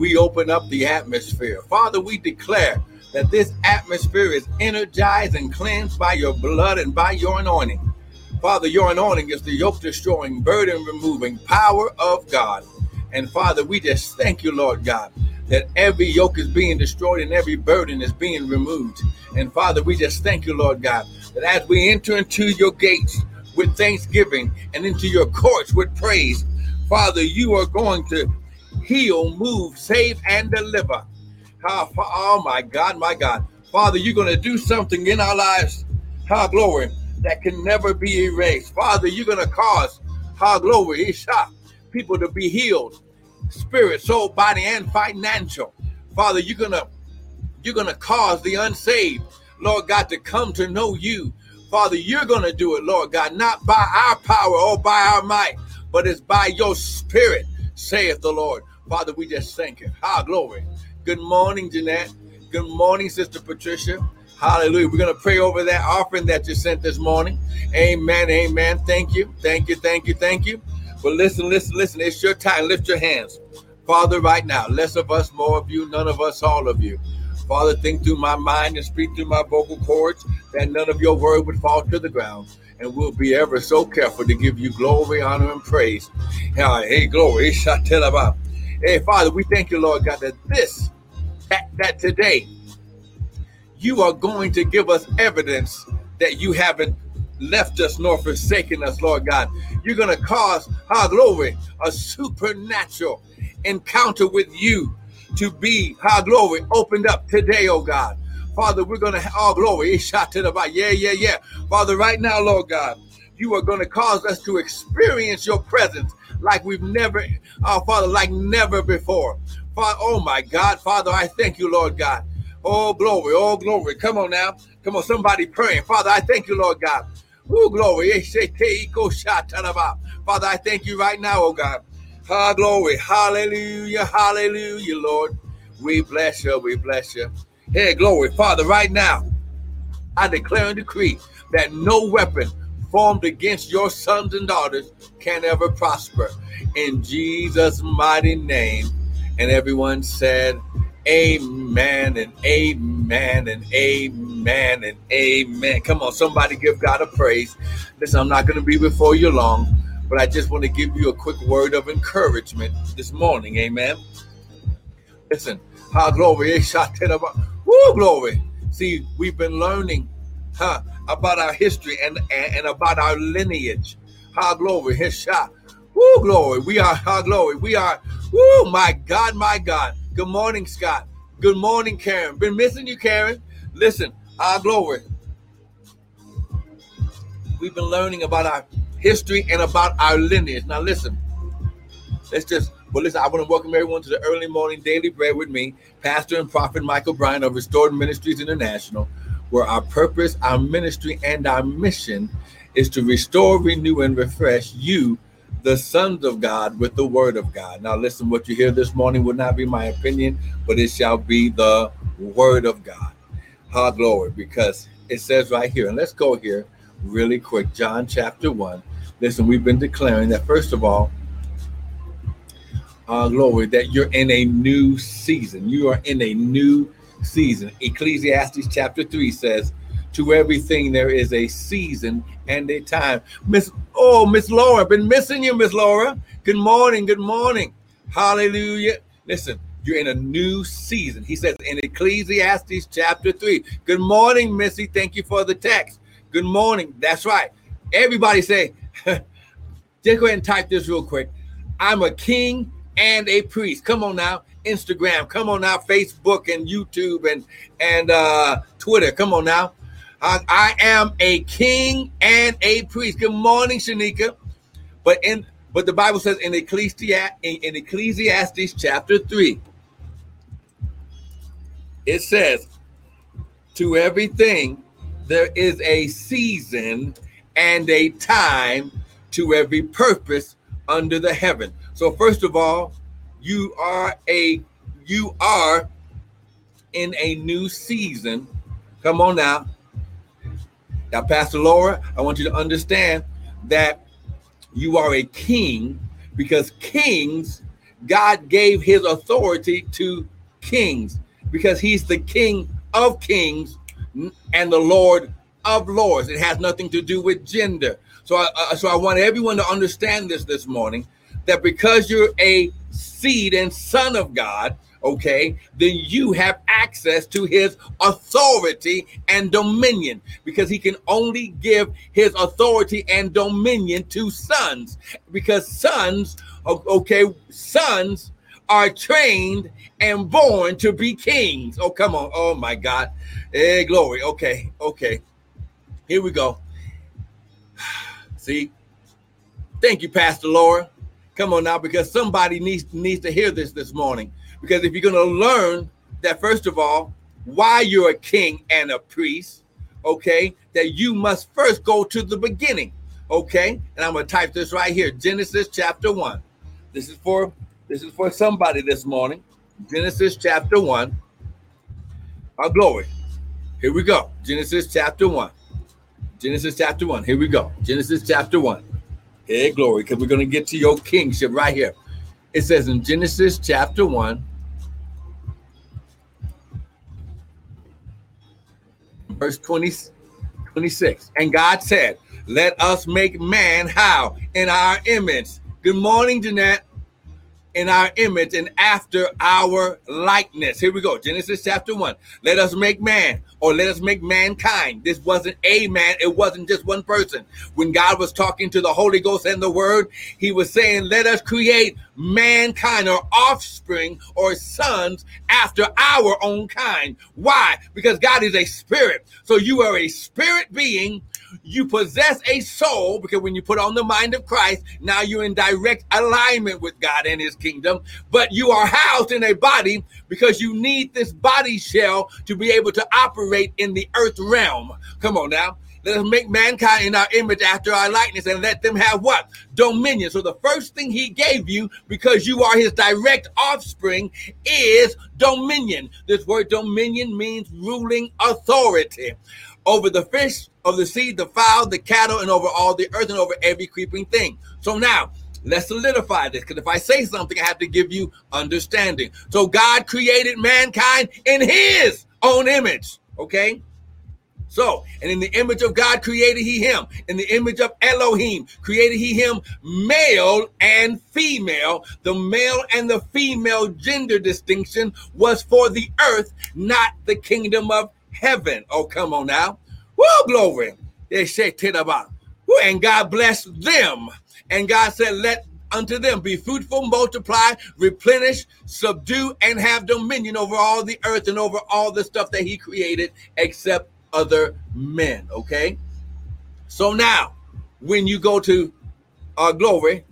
we open up the atmosphere. Father, we declare that this atmosphere is energized and cleansed by your blood and by your anointing. Father, your anointing is the yoke destroying, burden removing power of God. And Father, we just thank you, Lord God, that every yoke is being destroyed and every burden is being removed. And Father, we just thank you, Lord God, that as we enter into your gates with thanksgiving and into your courts with praise, Father, you are going to heal, move, save, and deliver. Oh, my God, my God. Father, you're going to do something in our lives, how glory, that can never be erased. Father, you're going to cause, how glory, Isha, people to be healed, spirit, soul, body, and financial. Father, you're going to you're going to cause the unsaved, Lord God, to come to know you. Father, you're going to do it, Lord God, not by our power or by our might, but it's by your spirit, saith the Lord. Father, we just thank you. High glory. Good morning, Jeanette. Good morning, Sister Patricia. Hallelujah. We're going to pray over that offering that you sent this morning. Amen. Amen. Thank you. Thank you. Thank you. Thank you. But listen, listen, listen. It's your time. Lift your hands. Father, right now, less of us, more of you, none of us, all of you. Father, think through my mind and speak through my vocal cords that none of your word would fall to the ground. And we'll be ever so careful to give you glory, honor, and praise. Hey, glory. Hey, Father, we thank you, Lord God, that this, that, that today, you are going to give us evidence that you haven't left us nor forsaken us, Lord God. You're going to cause our glory, a supernatural encounter with you to be, our glory, opened up today, oh God. Father, we're going to, our glory, shot to the. Yeah, yeah, yeah. Father, right now, Lord God, you are going to cause us to experience your presence like we've never, oh Father, like never before. Father, oh my God, Father, I thank you, Lord God. Oh, glory, oh, glory. Come on now. Come on, somebody praying. Father, I thank you, Lord God. Oh, glory. Father, I thank you right now, oh God. Ah, glory. Hallelujah. Hallelujah, Lord. We bless you. We bless you. Hey, glory. Father, right now, I declare and decree that no weapon formed against your sons and daughters can ever prosper. In Jesus' mighty name. And everyone said, Amen and amen and amen and amen. Come on, somebody give God a praise. Listen, I'm not going to be before you long, but I just want to give you a quick word of encouragement this morning. Amen. Listen, how glory, woo, glory. See, we've been learning, huh, about our history and, and, and about our lineage. How glory, his shot. Woo, glory. We are, how glory. We are, woo, my God, my God. Good morning, Scott. Good morning, Karen. Been missing you, Karen. Listen, our glory. We've been learning about our history and about our lineage. Now, listen. Let's just, well, listen, I want to welcome everyone to the early morning daily bread with me, Pastor and Prophet Michael Bryan of Restored Ministries International, where our purpose, our ministry, and our mission is to restore, renew, and refresh you the sons of God with the word of God. Now, listen, what you hear this morning will not be my opinion, but it shall be the word of God. Ha glory, because it says right here, and let's go here really quick. John chapter 1. Listen, we've been declaring that first of all, uh, glory, that you're in a new season. You are in a new season. Ecclesiastes chapter 3 says, To everything there is a season and a time. Miss Oh, Miss Laura, been missing you, Miss Laura. Good morning, good morning. Hallelujah. Listen, you're in a new season. He says in Ecclesiastes chapter 3. Good morning, Missy. Thank you for the text. Good morning. That's right. Everybody say, just go ahead and type this real quick. I'm a king and a priest. Come on now. Instagram. Come on now. Facebook and YouTube and and uh Twitter. Come on now. I, I am a king and a priest. Good morning, Shanika. But in but the Bible says in Ecclesiastes, in, in Ecclesiastes chapter 3, it says, To everything there is a season and a time to every purpose under the heaven. So first of all, you are a you are in a new season. Come on now. Now, Pastor Laura, I want you to understand that you are a king because kings God gave his authority to kings because he's the king of kings and the Lord of lords. It has nothing to do with gender. So I, uh, so I want everyone to understand this this morning that because you're a seed and son of God, okay, then you have access to his authority and dominion because he can only give his authority and dominion to sons because sons, okay, sons are trained and born to be kings. Oh, come on. Oh, my God. Hey, glory. Okay. Okay. Here we go. See? Thank you, Pastor Laura. Come on now, because somebody needs needs to hear this this morning. Because if you're going to learn that, first of all, why you're a king and a priest, okay, that you must first go to the beginning, okay? And I'm going to type this right here Genesis chapter 1. This is for this is for somebody this morning. Genesis chapter 1. Our glory. Here we go. Genesis chapter 1. Genesis chapter 1. Here we go. Genesis chapter 1. Hey, glory, because we're going to get to your kingship right here. It says in Genesis chapter 1, verse 20, 26. And God said, Let us make man how? In our image. Good morning, Jeanette in our image and after our likeness. Here we go. Genesis chapter 1. Let us make man or let us make mankind. This wasn't a man, it wasn't just one person. When God was talking to the Holy Ghost and the Word, He was saying, Let us create mankind or offspring or sons after our own kind. Why? Because God is a spirit. So you are a spirit being you possess a soul because when you put on the mind of Christ, now you're in direct alignment with God and his kingdom. But you are housed in a body because you need this body shell to be able to operate in the earth realm. Come on now. Let us make mankind in our image after our likeness and let them have what? Dominion. So the first thing he gave you, because you are his direct offspring, is dominion. This word dominion means ruling authority over the fish, of the sea, the fowl, the cattle, and over all the earth, and over every creeping thing. So now, let's solidify this because if I say something, I have to give you understanding. So God created mankind in his own image. Okay. So, and in the image of God created he him. In the image of Elohim created he him male and female. The male and the female gender distinction was for the earth, not the kingdom of heaven. Oh, come on now. Woo, glory. They say about. And God blessed them. And God said, Let unto them be fruitful, multiply, replenish, subdue, and have dominion over all the earth and over all the stuff that He created, except other men. Okay. So now, when you go to our glory,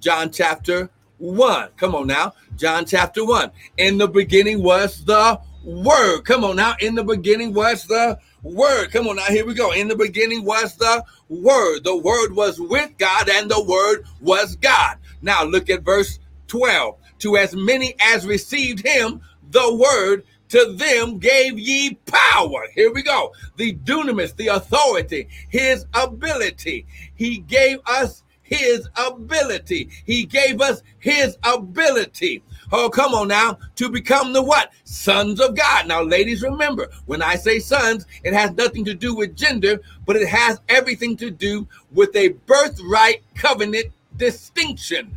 John chapter 1. Come on now. John chapter 1. In the beginning was the Word. Come on now. In the beginning was the Word. Come on now, here we go. In the beginning was the Word. The Word was with God, and the Word was God. Now look at verse 12. To as many as received him, the Word, to them gave ye power. Here we go. The dunamis, the authority, his ability. He gave us his ability. He gave us his ability. Oh, come on now, to become the what? Sons of God. Now, ladies, remember, when I say sons, it has nothing to do with gender, but it has everything to do with a birthright covenant distinction.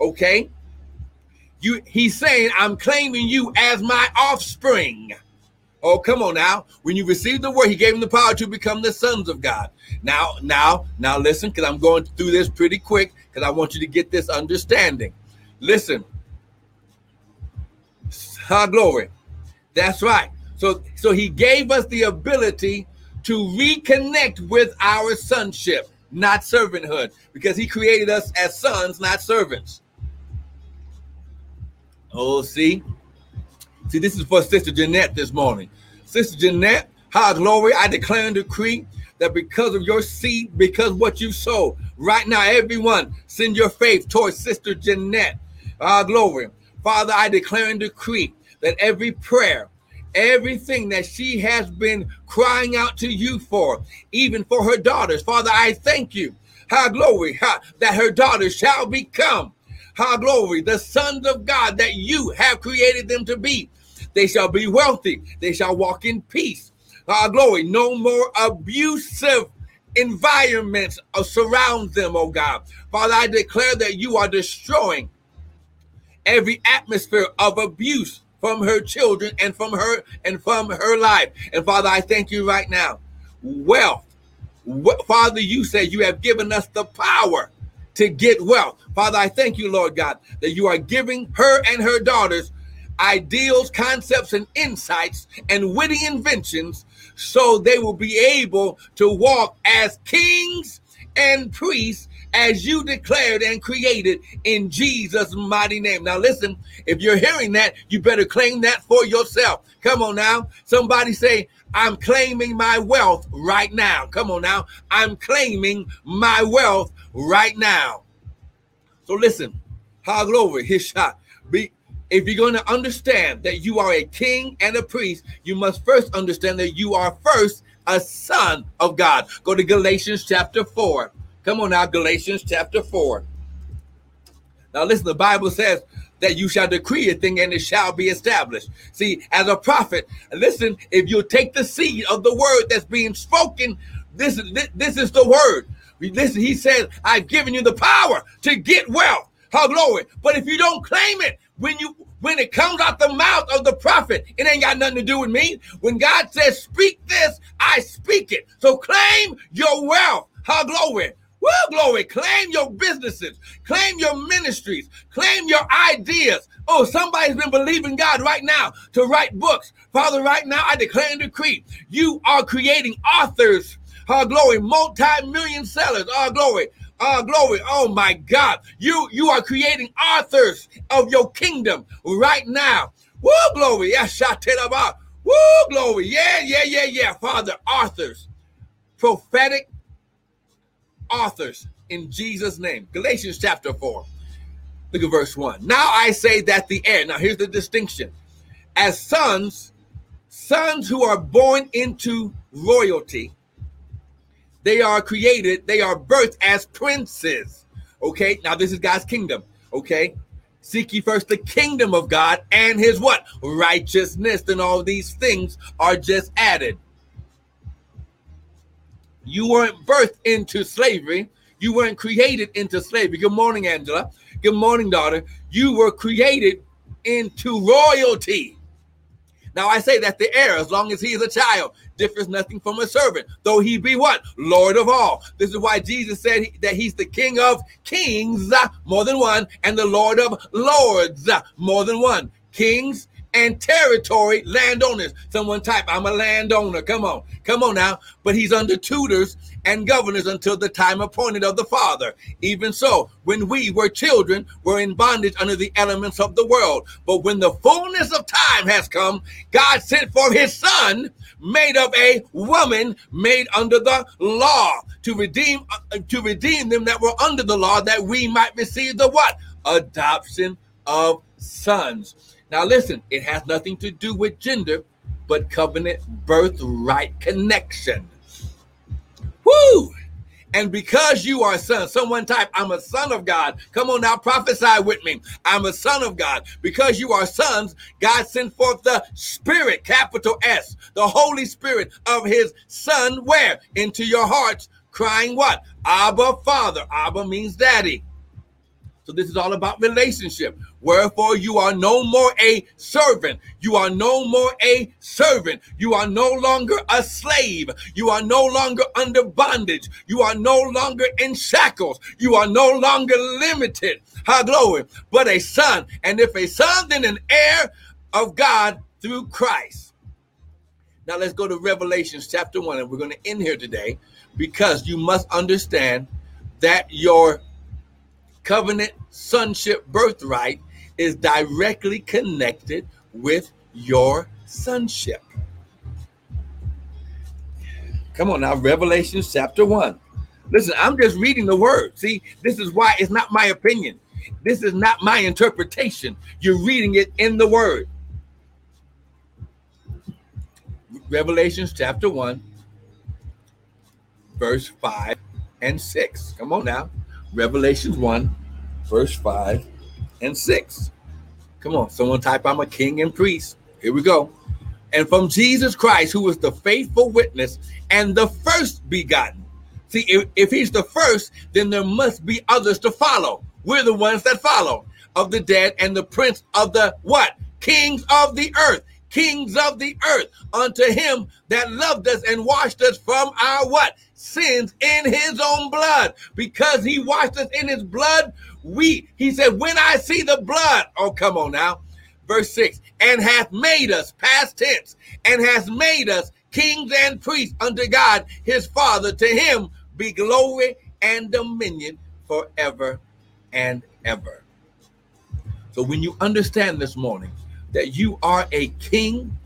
Okay? You he's saying, I'm claiming you as my offspring. Oh, come on now. When you receive the word, he gave him the power to become the sons of God. Now, now, now listen, because I'm going through this pretty quick because I want you to get this understanding. Listen, our glory. That's right. So, so he gave us the ability to reconnect with our sonship, not servanthood, because he created us as sons, not servants. Oh, see? See, this is for Sister Jeanette this morning. Sister Jeanette, how glory, I declare and decree that because of your seed, because what you sow, right now, everyone, send your faith towards Sister Jeanette. Our glory. Father, I declare and decree that every prayer, everything that she has been crying out to you for, even for her daughters, Father, I thank you, how glory, that her daughters shall become How glory, the sons of God that you have created them to be. They shall be wealthy. They shall walk in peace. Our glory, no more abusive environments uh, surround them, oh God. Father, I declare that you are destroying every atmosphere of abuse from her children and from her and from her life. And Father, I thank you right now. Wealth. Father, you say you have given us the power to get wealth. Father, I thank you, Lord God, that you are giving her and her daughters ideals, concepts, and insights and witty inventions so they will be able to walk as kings and priests as you declared and created in Jesus' mighty name. Now, listen, if you're hearing that, you better claim that for yourself. Come on now. Somebody say, I'm claiming my wealth right now. Come on now. I'm claiming my wealth right now. So listen, how glory, his shot. Be if you're going to understand that you are a king and a priest, you must first understand that you are first a son of God. Go to Galatians chapter 4. Come on now, Galatians chapter 4. Now, listen, the Bible says that you shall decree a thing and it shall be established. See, as a prophet, listen, if you take the seed of the word that's being spoken, this, this, this is the word. Listen, he says, I've given you the power to get wealth. How glory. But if you don't claim it, when you when it comes out the mouth of the prophet, it ain't got nothing to do with me. When God says, speak this, I speak it. So claim your wealth. How glory. Well, glory. Claim your businesses. Claim your ministries. Claim your ideas. Oh, somebody's been believing God right now to write books. Father, right now I declare and decree you are creating authors. Our glory, multi-million sellers. Our glory, Oh, glory. Oh my God. You you are creating authors of your kingdom right now. Woo, glory. Yes, about. Woo, glory. Yeah, yeah, yeah, yeah. Father, authors, prophetic authors in Jesus' name. Galatians chapter 4. Look at verse 1. Now I say that the heir, now here's the distinction. As sons, sons who are born into royalty, they are created, they are birthed as princes. Okay, now this is God's kingdom. Okay, seek ye first the kingdom of God and his what? Righteousness, and all these things are just added. You weren't birthed into slavery. You weren't created into slavery. Good morning, Angela. Good morning, daughter. You were created into royalty. Now I say that the heir, as long as he is a child, differs nothing from a servant, though he be what? Lord of all. This is why Jesus said that he's the King of kings, uh, more than one, and the Lord of lords, uh, more than one. Kings and territory landowners. Someone type, I'm a landowner. Come on, come on now. But he's under tutors and governors until the time appointed of the Father. Even so, when we were children, were in bondage under the elements of the world. But when the fullness of time has come, God sent for his son, made of a woman, made under the law, to redeem uh, to redeem them that were under the law, that we might receive the what? Adoption of sons. Now, listen, it has nothing to do with gender, but covenant birthright connection. Woo! And because you are a son, someone type, I'm a son of God. Come on now, prophesy with me. I'm a son of God. Because you are sons, God sent forth the Spirit, capital S, the Holy Spirit of His Son, where? Into your hearts, crying what? Abba, Father. Abba means daddy. So this is all about relationship. Wherefore you are no more a servant. You are no more a servant. You are no longer a slave. You are no longer under bondage. You are no longer in shackles. You are no longer limited. High glory, but a son. And if a son, then an heir of God through Christ. Now let's go to Revelations chapter 1, and we're going to end here today because you must understand that your covenant sonship birthright is directly connected with your sonship. Come on now, Revelation chapter 1. Listen, I'm just reading the word. See, this is why it's not my opinion. This is not my interpretation. You're reading it in the word. Revelation chapter 1, verse 5 and 6. Come on now. Revelations 1, verse 5 and 6. Come on, someone type, I'm a king and priest. Here we go. And from Jesus Christ, who is the faithful witness and the first begotten. See, if, if he's the first, then there must be others to follow. We're the ones that follow of the dead and the prince of the what? Kings of the earth kings of the earth unto him that loved us and washed us from our what sins in his own blood because he washed us in his blood we he said when i see the blood oh come on now verse 6 and hath made us past tense and has made us kings and priests unto god his father to him be glory and dominion forever and ever so when you understand this morning that you are a king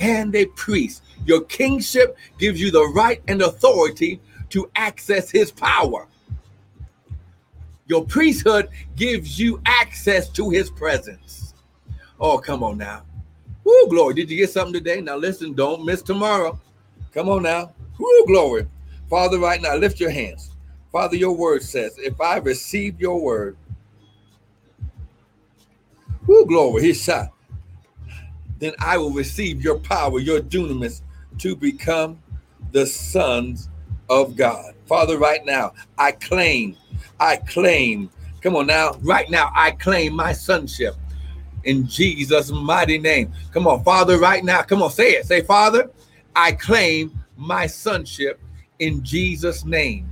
and a priest. Your kingship gives you the right and authority to access his power. Your priesthood gives you access to his presence. Oh, come on now. Woo, glory. Did you get something today? Now listen, don't miss tomorrow. Come on now. Woo, glory. Father, right now, lift your hands. Father, your word says, if I receive your word, woo, glory, He's shot then I will receive your power, your dunamis, to become the sons of God. Father, right now, I claim, I claim, come on now, right now, I claim my sonship in Jesus' mighty name. Come on, Father, right now, come on, say it. Say, Father, I claim my sonship in Jesus' name.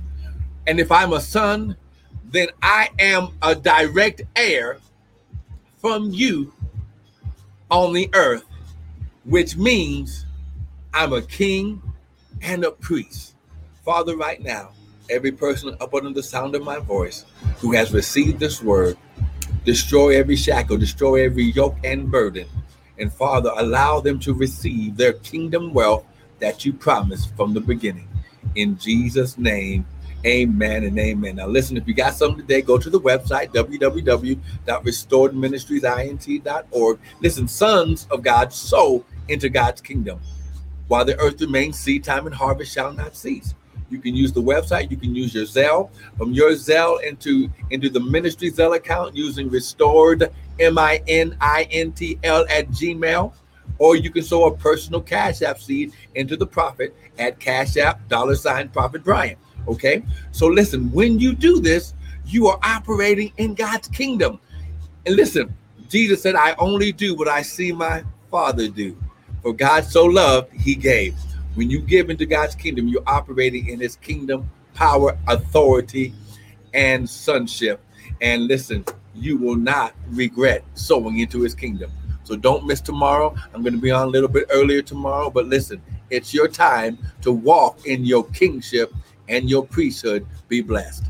And if I'm a son, then I am a direct heir from you on the earth, which means I'm a king and a priest. Father, right now, every person up under the sound of my voice who has received this word, destroy every shackle, destroy every yoke and burden. And Father, allow them to receive their kingdom wealth that you promised from the beginning. In Jesus' name, Amen and amen. Now, listen, if you got something today, go to the website, www.restoredministriesint.org. Listen, sons of God sow into God's kingdom. While the earth remains, seed time and harvest shall not cease. You can use the website. You can use your Zelle from your Zelle into into the ministry Zelle account using restored M I N I N T L at Gmail, or you can sow a personal Cash App seed into the prophet at Cash App dollar sign Prophet Brian. Okay. So listen, when you do this, you are operating in God's kingdom. And listen, Jesus said, I only do what I see my Father do. For God so loved, he gave. When you give into God's kingdom, you're operating in his kingdom power, authority, and sonship. And listen, you will not regret sowing into his kingdom. So don't miss tomorrow. I'm going to be on a little bit earlier tomorrow, but listen, it's your time to walk in your kingship and your priesthood be blessed.